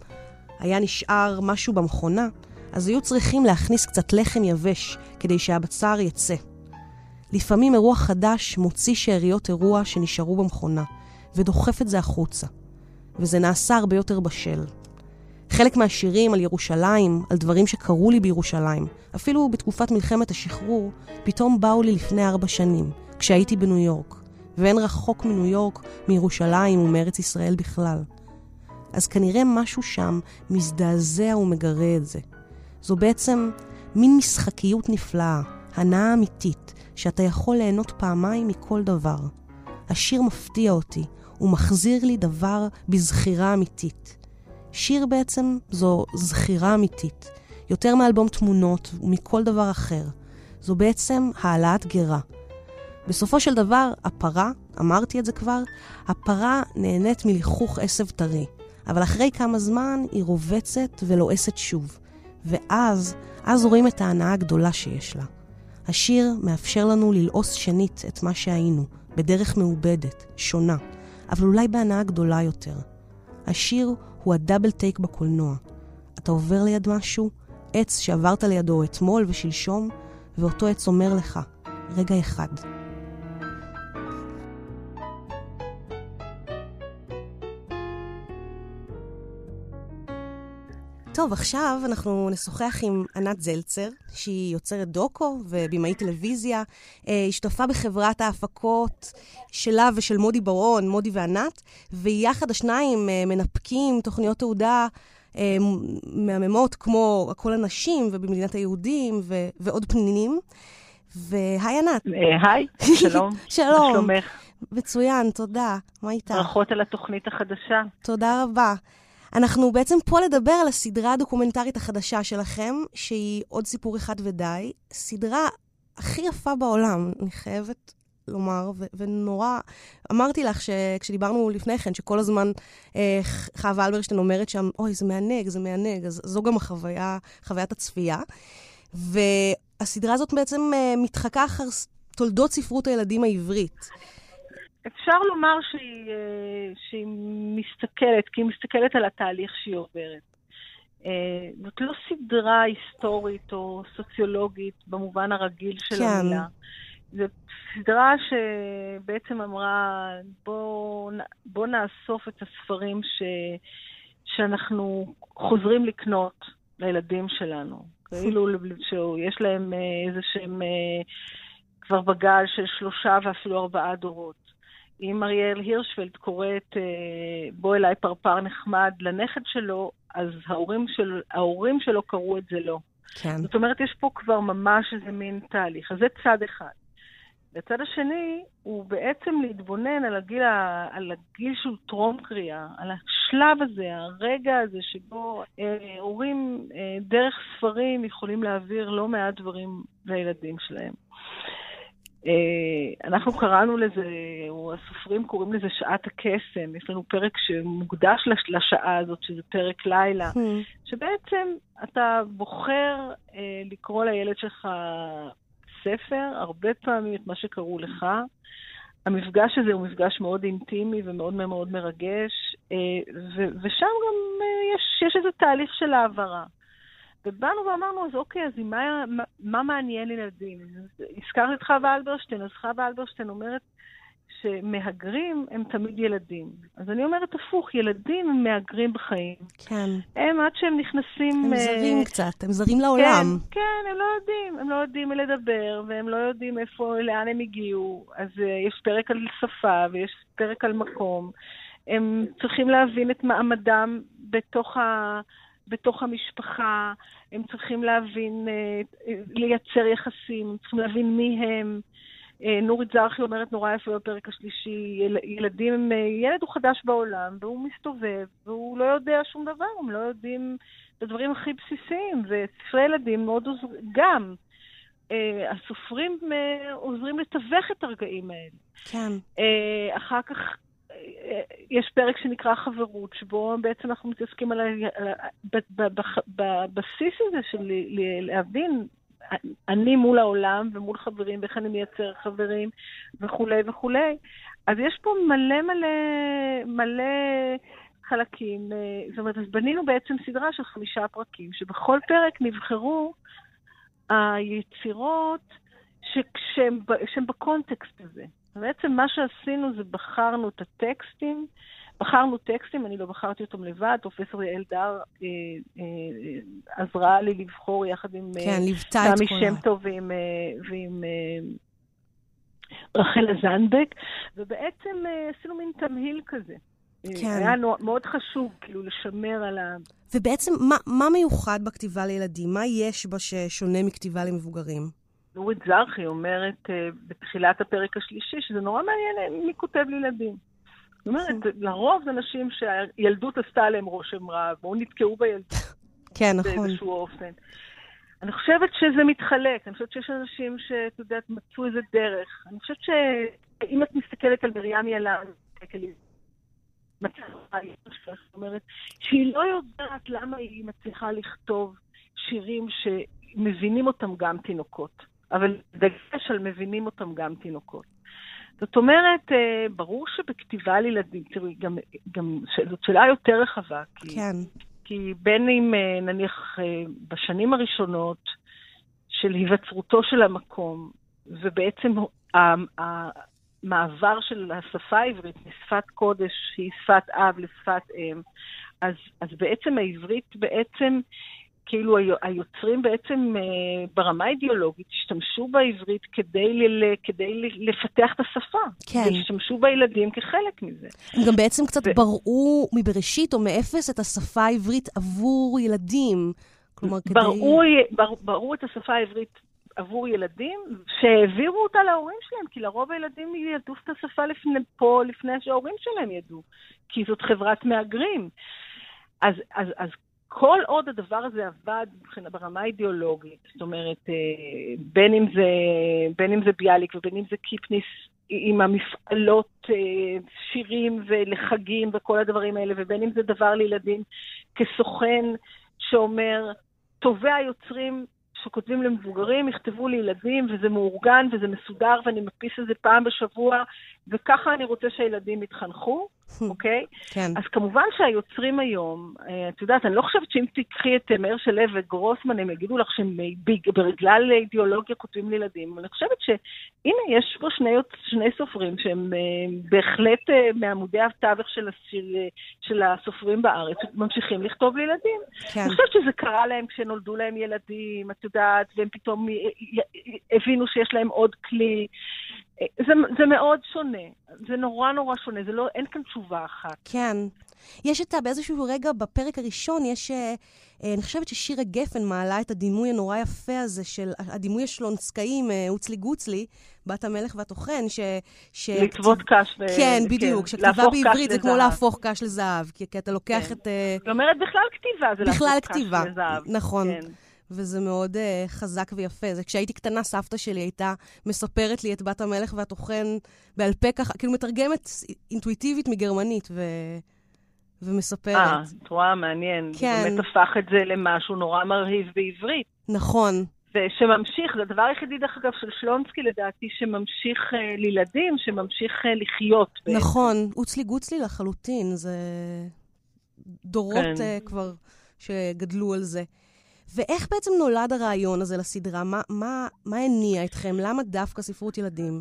היה נשאר משהו במכונה, אז היו צריכים להכניס קצת לחם יבש כדי שהבשר יצא. לפעמים אירוע חדש מוציא שאריות אירוע שנשארו במכונה, ודוחף את זה החוצה. וזה נעשה הרבה יותר בשל. חלק מהשירים על ירושלים, על דברים שקרו לי בירושלים, אפילו בתקופת מלחמת השחרור, פתאום באו לי לפני ארבע שנים, כשהייתי בניו יורק, ואין רחוק מניו יורק, מירושלים ומארץ ישראל בכלל. אז כנראה משהו שם מזדעזע ומגרה את זה. זו בעצם מין משחקיות נפלאה, הנאה אמיתית, שאתה יכול ליהנות פעמיים מכל דבר. השיר מפתיע אותי, הוא מחזיר לי דבר בזכירה אמיתית. שיר בעצם זו זכירה אמיתית, יותר מאלבום תמונות ומכל דבר אחר. זו בעצם העלאת גרה. בסופו של דבר, הפרה, אמרתי את זה כבר, הפרה נהנית מליכוך עשב טרי, אבל אחרי כמה זמן היא רובצת ולועסת שוב. ואז, אז רואים את ההנאה הגדולה שיש לה. השיר מאפשר לנו ללעוס שנית את מה שהיינו, בדרך מעובדת, שונה, אבל אולי בהנאה גדולה יותר. השיר הוא הדאבל טייק בקולנוע. אתה עובר ליד משהו, עץ שעברת לידו אתמול ושלשום, ואותו עץ אומר לך, רגע אחד. טוב, עכשיו אנחנו נשוחח עם ענת זלצר, שהיא יוצרת דוקו ובימאית טלוויזיה. אה, השתתפה בחברת ההפקות שלה ושל מודי ברון, מודי וענת, ויחד השניים אה, מנפקים תוכניות תעודה אה, מהממות כמו הכל הנשים ובמדינת היהודים ו- ועוד פנינים. והי ענת.
היי, שלום.
שלום.
מה שלומך?
מצוין, תודה. מה איתך?
ברכות על התוכנית החדשה.
תודה רבה. אנחנו בעצם פה לדבר על הסדרה הדוקומנטרית החדשה שלכם, שהיא עוד סיפור אחד ודי. סדרה הכי יפה בעולם, אני חייבת לומר, ו- ונורא... אמרתי לך שכשדיברנו לפני כן, שכל הזמן אה, חווה אלברשטיין אומרת שם, אוי, זה מענג, זה מענג, אז זו גם החוויה, חוויית הצפייה. והסדרה הזאת בעצם אה, מתחקה אחר תולדות ספרות הילדים העברית.
אפשר לומר שהיא, אה, שהיא מסתכלת, כי היא מסתכלת על התהליך שהיא עוברת. אה, זאת לא סדרה היסטורית או סוציולוגית במובן הרגיל של
כן.
המילה. זו סדרה שבעצם אמרה, בוא, בוא נאסוף את הספרים ש, שאנחנו חוזרים לקנות לילדים שלנו. כאילו שיש להם אה, איזה שהם כבר בגל של שלושה ואפילו ארבעה דורות. אם אריאל הירשפלד קוראת בוא אליי פרפר נחמד לנכד שלו, אז ההורים, של, ההורים שלו קראו את זה לא.
כן.
זאת אומרת, יש פה כבר ממש איזה מין תהליך. אז זה צד אחד. והצד השני הוא בעצם להתבונן על הגיל, על הגיל שהוא טרום קריאה, על השלב הזה, הרגע הזה שבו אה, הורים אה, דרך ספרים יכולים להעביר לא מעט דברים לילדים שלהם. אנחנו קראנו לזה, או הסופרים קוראים לזה שעת הקסם. יש לנו פרק שמוקדש לשעה הזאת, שזה פרק לילה, שבעצם אתה בוחר אה, לקרוא לילד שלך ספר, הרבה פעמים את מה שקראו לך. המפגש הזה הוא מפגש מאוד אינטימי ומאוד מאוד מרגש, אה, ושם גם אה, יש, יש איזה תהליך של העברה. ובאנו ואמרנו, אז אוקיי, אז מה, מה, מה מעניין ילדים? הזכרתי את חווה אלברשטיין, אז חווה אלברשטיין אומרת שמהגרים הם תמיד ילדים. אז אני אומרת הפוך, ילדים הם מהגרים בחיים.
כן.
הם עד שהם נכנסים...
הם זרים uh, קצת, הם זרים לעולם.
כן, כן, הם לא יודעים. הם לא יודעים לדבר, והם לא יודעים איפה, לאן הם הגיעו. אז uh, יש פרק על שפה, ויש פרק על מקום. הם צריכים להבין את מעמדם בתוך ה... בתוך המשפחה, הם צריכים להבין, לייצר יחסים, הם צריכים להבין מי הם. נורית זרחי אומרת נורא יפה בפרק השלישי, ילדים, ילד הוא חדש בעולם, והוא מסתובב, והוא לא יודע שום דבר, הם לא יודעים את הדברים הכי בסיסיים, וספרי ילדים מאוד עוזרים, גם. הסופרים עוזרים לתווך את הרגעים האלה.
כן.
אחר כך יש פרק שנקרא חברות, שבו בעצם אנחנו מתעסקים על הבסיס הזה של להבין אני מול העולם ומול חברים, ואיך אני מייצר חברים וכולי וכולי. אז יש פה מלא מלא מלא חלקים. זאת אומרת, אז בנינו בעצם סדרה של חמישה פרקים, שבכל פרק נבחרו היצירות שהן בקונטקסט הזה. בעצם מה שעשינו זה בחרנו את הטקסטים, בחרנו טקסטים, אני לא בחרתי אותם לבד, פרופסור יעל דר אה, אה, עזרה לי לבחור יחד עם
כן, ליוותה את
תמי שם טוב ועם, ועם רחלה זנדבק, ובעצם אה, עשינו מין תמהיל כזה. כן. היה מאוד חשוב, כאילו, לשמר על ה...
ובעצם, מה, מה מיוחד בכתיבה לילדים? מה יש בה ששונה מכתיבה למבוגרים?
נורית זרחי אומרת uh, בתחילת הפרק השלישי, שזה נורא מעניין מי כותב לילדים. זאת אומרת, כן. לרוב זה אנשים שהילדות עשתה עליהם רושם רע, או נתקעו בילדות.
כן, נכון.
באיזשהו אופן. אני חושבת שזה מתחלק, אני חושבת שיש אנשים שאת יודעת, מצאו איזה דרך. אני חושבת שאם את מסתכלת על מרים ילן, מצליחה, זאת אומרת, שהיא לא יודעת למה היא מצליחה לכתוב שירים שמבינים אותם גם תינוקות, אבל דגש על מבינים אותם גם תינוקות. זאת אומרת, אה, ברור שבכתיבה לילדים, תראי, גם, גם זאת שאלה יותר רחבה.
כי, כן.
כי בין אם אה, נניח אה, בשנים הראשונות של היווצרותו של המקום, ובעצם המעבר של השפה העברית משפת קודש, שהיא שפת אב, לשפת אם, אז, אז בעצם העברית בעצם כאילו היוצרים בעצם אה, ברמה האידיאולוגית השתמשו בעברית כדי, ל, כדי לפתח את השפה.
כן.
והשתמשו בילדים כחלק מזה.
הם גם בעצם קצת ו... בראו מבראשית או מאפס את השפה העברית עבור ילדים. כלומר, כדי...
בראו, בר, בראו את השפה העברית עבור ילדים, שהעבירו אותה להורים שלהם, כי לרוב הילדים ידעו את השפה לפני, פה לפני שההורים שלהם ידעו, כי זאת חברת מהגרים. אז, אז, אז כל עוד הדבר הזה עבד ברמה האידיאולוגית, זאת אומרת, אה, בין אם זה, בין אם זה ביאליק ובין אם זה קיפניס עם המפעלות אה, שירים ולחגים וכל הדברים האלה, ובין אם זה דבר לילדים כסוכן שאומר, טובי היוצרים שכותבים למבוגרים, יכתבו לילדים, וזה מאורגן וזה מסודר, ואני מדפיס את זה פעם בשבוע, וככה אני רוצה שהילדים יתחנכו. אוקיי?
כן.
אז כמובן שהיוצרים היום, אה, את יודעת, אני לא חושבת שאם תיקחי את אה, מאיר שלו וגרוסמן, הם יגידו לך שהם בגלל אידיאולוגיה כותבים לילדים. אני חושבת שהנה, יש פה שני, שני סופרים שהם אה, בהחלט מעמודי התווך של, של, של הסופרים בארץ, ממשיכים לכתוב לילדים.
כן.
אני חושבת שזה קרה להם כשנולדו להם ילדים, את יודעת, והם פתאום הבינו שיש להם עוד כלי. זה, זה מאוד שונה, זה נורא נורא שונה, זה לא, אין כאן תשובה אחת.
כן. יש את, באיזשהו רגע, בפרק הראשון, יש, אה, אה, אני חושבת ששירה גפן מעלה את הדימוי הנורא יפה הזה של הדימוי השלונסקאי אוצלי גוצלי, בת המלך והטוחן, ש...
ש... לטוות קש. ו...
כן, בדיוק. כן. שכתיבה בעברית זה כמו להפוך קש לזהב, כי, כי אתה לוקח
כן.
את... אה,
היא אומרת בכלל כתיבה זה להפוך קש
כתיבה.
לזהב.
נכון. כן. וזה מאוד uh, חזק ויפה. זה כשהייתי קטנה, סבתא שלי הייתה מספרת לי את בת המלך והטוחן בעל פה ככה, כאילו מתרגמת אינטואיטיבית מגרמנית, ו... ומספרת.
אה, את רואה, מעניין. כן. באמת הפך את זה למשהו נורא מרהיב בעברית.
נכון.
ושממשיך, זה הדבר היחידי, דרך אגב, של שלונסקי, לדעתי, שממשיך uh, לילדים, שממשיך uh, לחיות.
בעצם. נכון, אוצלי גוצלי לחלוטין, זה דורות כן. uh, כבר שגדלו על זה. ואיך בעצם נולד הרעיון הזה לסדרה? מה, מה, מה הניע אתכם? למה דווקא ספרות ילדים?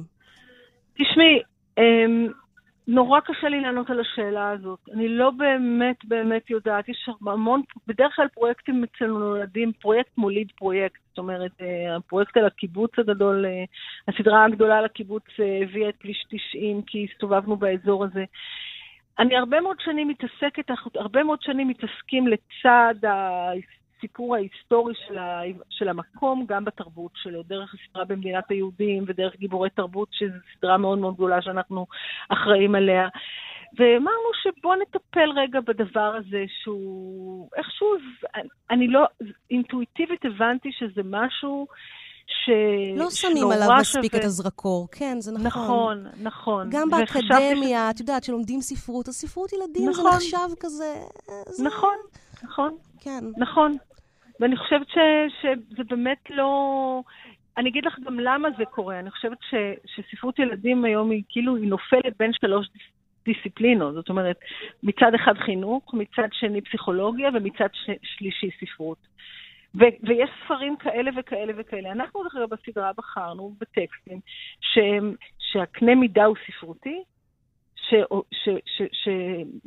תשמעי, אמ, נורא קשה לי לענות על השאלה הזאת. אני לא באמת באמת יודעת. יש המון, בדרך כלל פרויקטים אצלנו נולדים, פרויקט מוליד פרויקט. זאת אומרת, אה, הפרויקט על הקיבוץ הגדול, אה, הסדרה הגדולה על הקיבוץ אה, הביאה את פליש 90, כי הסתובבנו באזור הזה. אני הרבה מאוד שנים מתעסקת, הרבה מאוד שנים מתעסקים לצד הסיפור ההיסטורי של, ה, של המקום, גם בתרבות שלו, דרך הסדרה במדינת היהודים ודרך גיבורי תרבות, שזו סדרה מאוד מאוד גדולה שאנחנו אחראים עליה. ואמרנו שבואו נטפל רגע בדבר הזה שהוא איכשהו, אני לא, אינטואיטיבית הבנתי שזה משהו ש...
לא שמים עליו מספיק שווה... את הזרקור, כן, זה נכון.
נכון, נכון.
גם באקדמיה, ש... את יודעת, שלומדים ספרות, אז ספרות ילדים נכון. זה נחשב כזה...
זה... נכון, נכון.
כן.
נכון. ואני חושבת ש, שזה באמת לא... אני אגיד לך גם למה זה קורה. אני חושבת ש, שספרות ילדים היום היא כאילו, היא נופלת בין שלוש דיסציפלינות. זאת אומרת, מצד אחד חינוך, מצד שני פסיכולוגיה ומצד ש, שלישי ספרות. ו, ויש ספרים כאלה וכאלה וכאלה. אנחנו, דרך אגב, בסדרה בחרנו בטקסטים שהם, שהקנה מידה הוא ספרותי, ש, ש, ש, ש,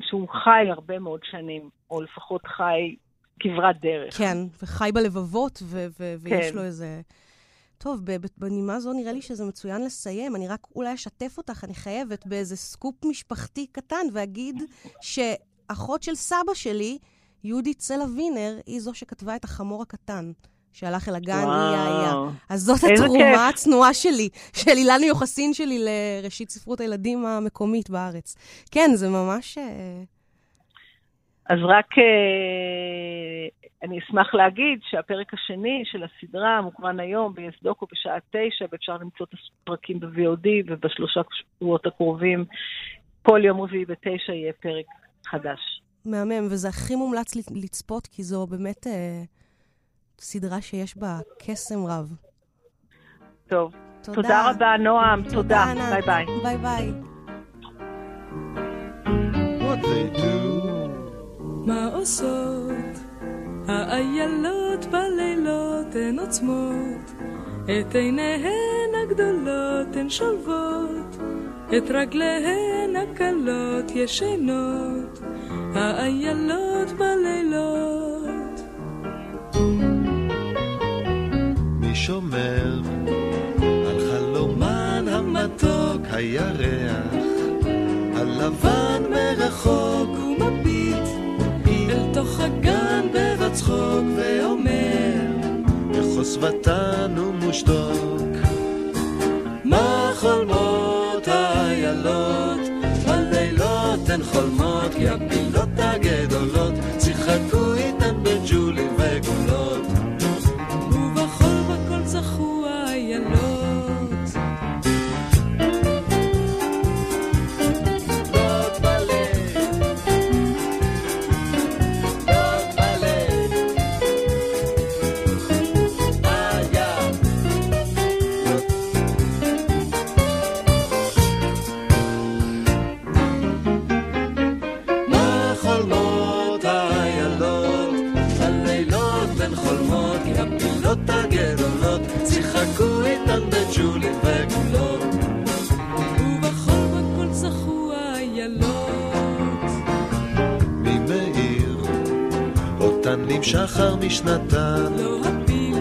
שהוא חי הרבה מאוד שנים, או לפחות חי כברת דרך.
כן, וחי בלבבות, ו- ו- ויש כן. לו איזה טוב, בנימה זו נראה לי שזה מצוין לסיים. אני רק אולי אשתף אותך, אני חייבת, באיזה סקופ משפחתי קטן, ואגיד שאחות של סבא שלי, יהודית סלע וינר, היא זו שכתבה את החמור הקטן. שהלך אל הגן, היא היה. אז זאת התרומה הצנועה שלי, של אילן יוחסין שלי לראשית ספרות הילדים המקומית בארץ. כן, זה ממש...
אז רק אה, אני אשמח להגיד שהפרק השני של הסדרה מוקרן היום ביסדוקו בשעה תשע, ואפשר למצוא את הפרקים ב-VOD, ובשלושה שבועות הקרובים, כל יום רביעי בתשע יהיה פרק חדש.
מהמם, וזה הכי מומלץ לצפות, כי זו באמת אה, סדרה שיש בה קסם רב.
טוב. תודה, תודה רבה, נועם. תודה. תודה. ביי ביי.
ביי ביי. מה עושות האיילות בלילות הן עוצמות את עיניהן הגדולות, הן שולבות את רגליהן הקלות, ישנות, האיילות בלילות.
מי שומר על חלומן המתוק הירח, הלבן מרחוק הגן בבצחוק ואומר, בחוסבתן ומושתוק. מה חולמות האיילות, בלילות הן חולמות, כי שחר משנתן.
לא הפיל,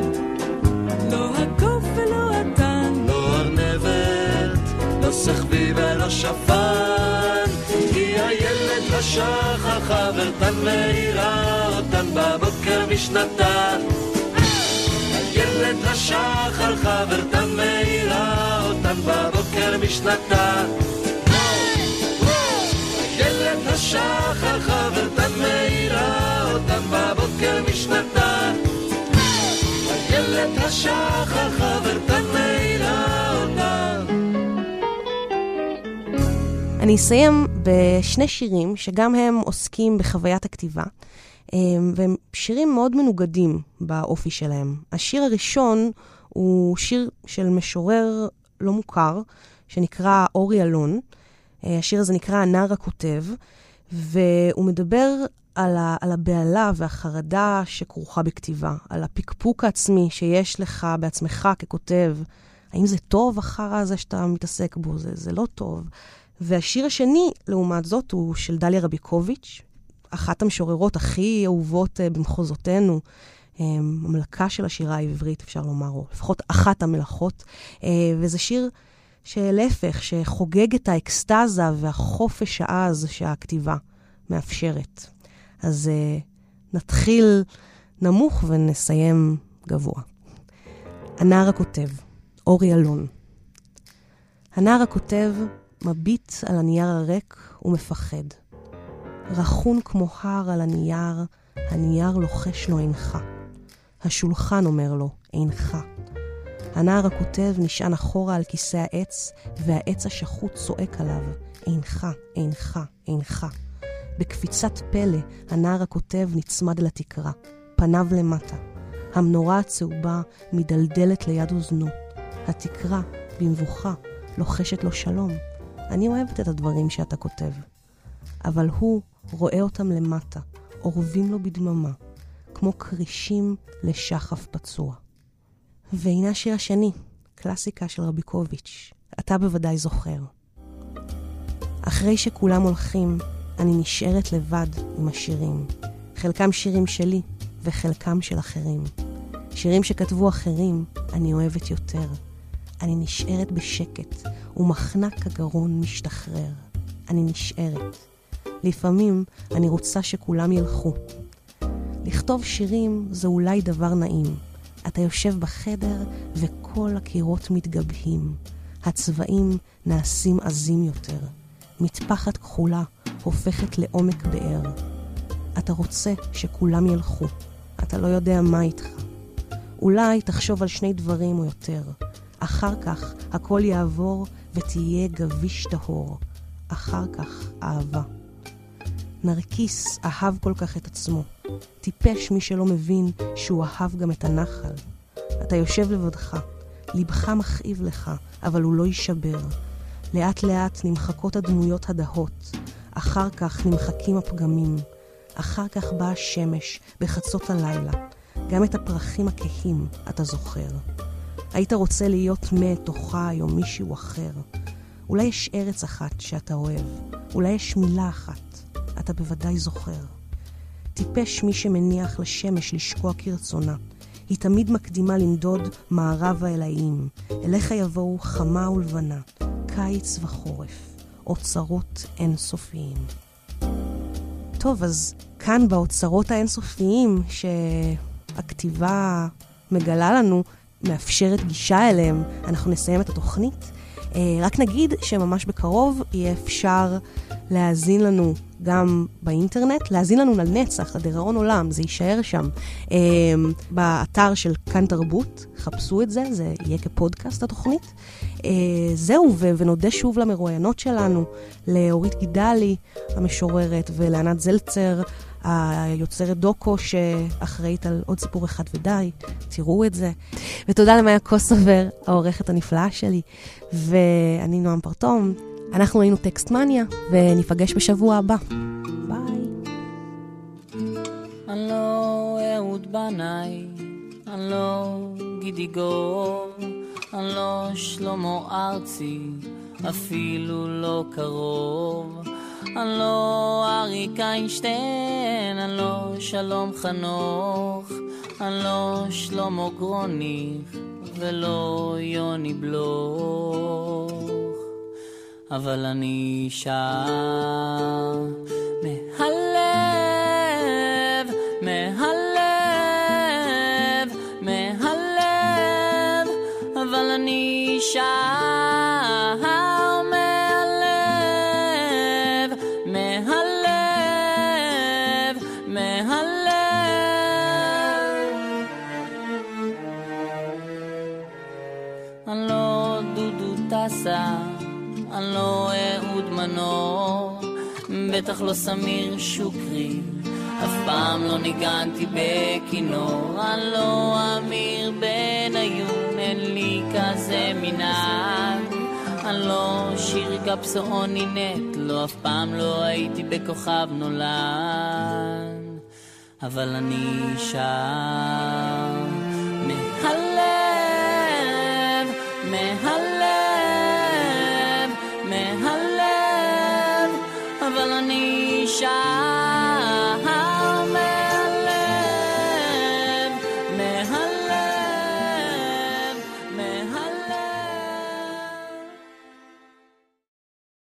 לא הקוף ולא התן.
לא ארנבת, לא סחבי ולא שפן. כי הילד לשחר חברתן מאירה אותן בבוקר משנתן. הילד לשחר חברתן מאירה אותן בבוקר משנתן. הילד לשחר חברתן מאירה אותן בבוקר משנתן. איילת השחר חברתן מאירה אותן.
אני אסיים בשני שירים שגם הם עוסקים בחוויית הכתיבה. אמ, והם שירים מאוד מנוגדים באופי שלהם. השיר הראשון הוא שיר של משורר לא מוכר, שנקרא אורי אלון. אה, השיר הזה נקרא "הנער הכותב", והוא מדבר על, ה, על הבהלה והחרדה שכרוכה בכתיבה, על הפקפוק העצמי שיש לך בעצמך ככותב. האם זה טוב החרא הזה שאתה מתעסק בו? זה, זה לא טוב. והשיר השני, לעומת זאת, הוא של דליה רביקוביץ', אחת המשוררות הכי אהובות uh, במחוזותינו, um, המלכה של השירה העברית, אפשר לומר, או לפחות אחת המלאכות. Uh, וזה שיר שלהפך, שחוגג את האקסטזה והחופש העז שהכתיבה מאפשרת. אז uh, נתחיל נמוך ונסיים גבוה. הנער הכותב, אורי אלון. הנער הכותב מביט על הנייר הריק ומפחד. רכון כמו הר על הנייר, הנייר לוחש לו אינך. השולחן אומר לו, אינך. הנער הכותב נשען אחורה על כיסא העץ, והעץ השחוט צועק עליו, אינך, אינך, אינך. בקפיצת פלא, הנער הכותב נצמד לתקרה, פניו למטה. המנורה הצהובה מדלדלת ליד אוזנו. התקרה, במבוכה, לוחשת לו שלום. אני אוהבת את הדברים שאתה כותב. אבל הוא רואה אותם למטה, אורבים לו בדממה, כמו כרישים לשחף פצוע. והנה השיר השני, קלאסיקה של רביקוביץ', אתה בוודאי זוכר. אחרי שכולם הולכים, אני נשארת לבד עם השירים. חלקם שירים שלי וחלקם של אחרים. שירים שכתבו אחרים, אני אוהבת יותר. אני נשארת בשקט, ומחנק הגרון משתחרר. אני נשארת. לפעמים אני רוצה שכולם ילכו. לכתוב שירים זה אולי דבר נעים. אתה יושב בחדר וכל הקירות מתגבהים. הצבעים נעשים עזים יותר. מטפחת כחולה הופכת לעומק באר. אתה רוצה שכולם ילכו. אתה לא יודע מה איתך. אולי תחשוב על שני דברים או יותר. אחר כך הכל יעבור ותהיה גביש טהור. אחר כך אהבה. נרקיס אהב כל כך את עצמו. טיפש מי שלא מבין שהוא אהב גם את הנחל. אתה יושב לבדך, לבך מכאיב לך, אבל הוא לא יישבר. לאט לאט נמחקות הדמויות הדהות, אחר כך נמחקים הפגמים, אחר כך באה השמש בחצות הלילה. גם את הפרחים הכהים אתה זוכר. היית רוצה להיות מת או חי או מישהו אחר. אולי יש ארץ אחת שאתה אוהב, אולי יש מילה אחת, אתה בוודאי זוכר. טיפש מי שמניח לשמש לשקוע כרצונה. היא תמיד מקדימה לנדוד מערבה אל האיים. אליך יבואו חמה ולבנה, קיץ וחורף, אוצרות אינסופיים. טוב, אז כאן באוצרות האינסופיים שהכתיבה מגלה לנו, מאפשרת גישה אליהם, אנחנו נסיים את התוכנית. אה, רק נגיד שממש בקרוב יהיה אפשר להאזין לנו גם באינטרנט, להאזין לנו לנצח, לדיראון עולם, זה יישאר שם. אה, באתר של כאן תרבות, חפשו את זה, זה יהיה כפודקאסט התוכנית. אה, זהו, ונודה שוב למרואיינות שלנו, לאורית גידלי המשוררת ולענת זלצר. היוצרת דוקו שאחראית על עוד סיפור אחד ודי, תראו את זה. ותודה למאיה קוסובר, העורכת הנפלאה שלי, ואני נועם פרטום. אנחנו היינו טקסט מניה, וניפגש בשבוע הבא. ביי.
אני לא אהוד בנאי, אני לא גידי גור, אני לא שלמה ארצי, אפילו לא קרוב. אני לא אריק איינשטיין, אני לא שלום חנוך, אני לא שלמה גרוניך ולא יוני בלוך, אבל אני שר אני שר אני לא אהוד מנור, בטח לא סמיר שוקרי, אף פעם לא ניגנתי בכינור, אני לא אמיר בניון, אין לי כזה מנהג. אני לא שיר גפסאוני נט, לא אף פעם לא הייתי בכוכב נולד, אבל אני שר מהלב, מהלב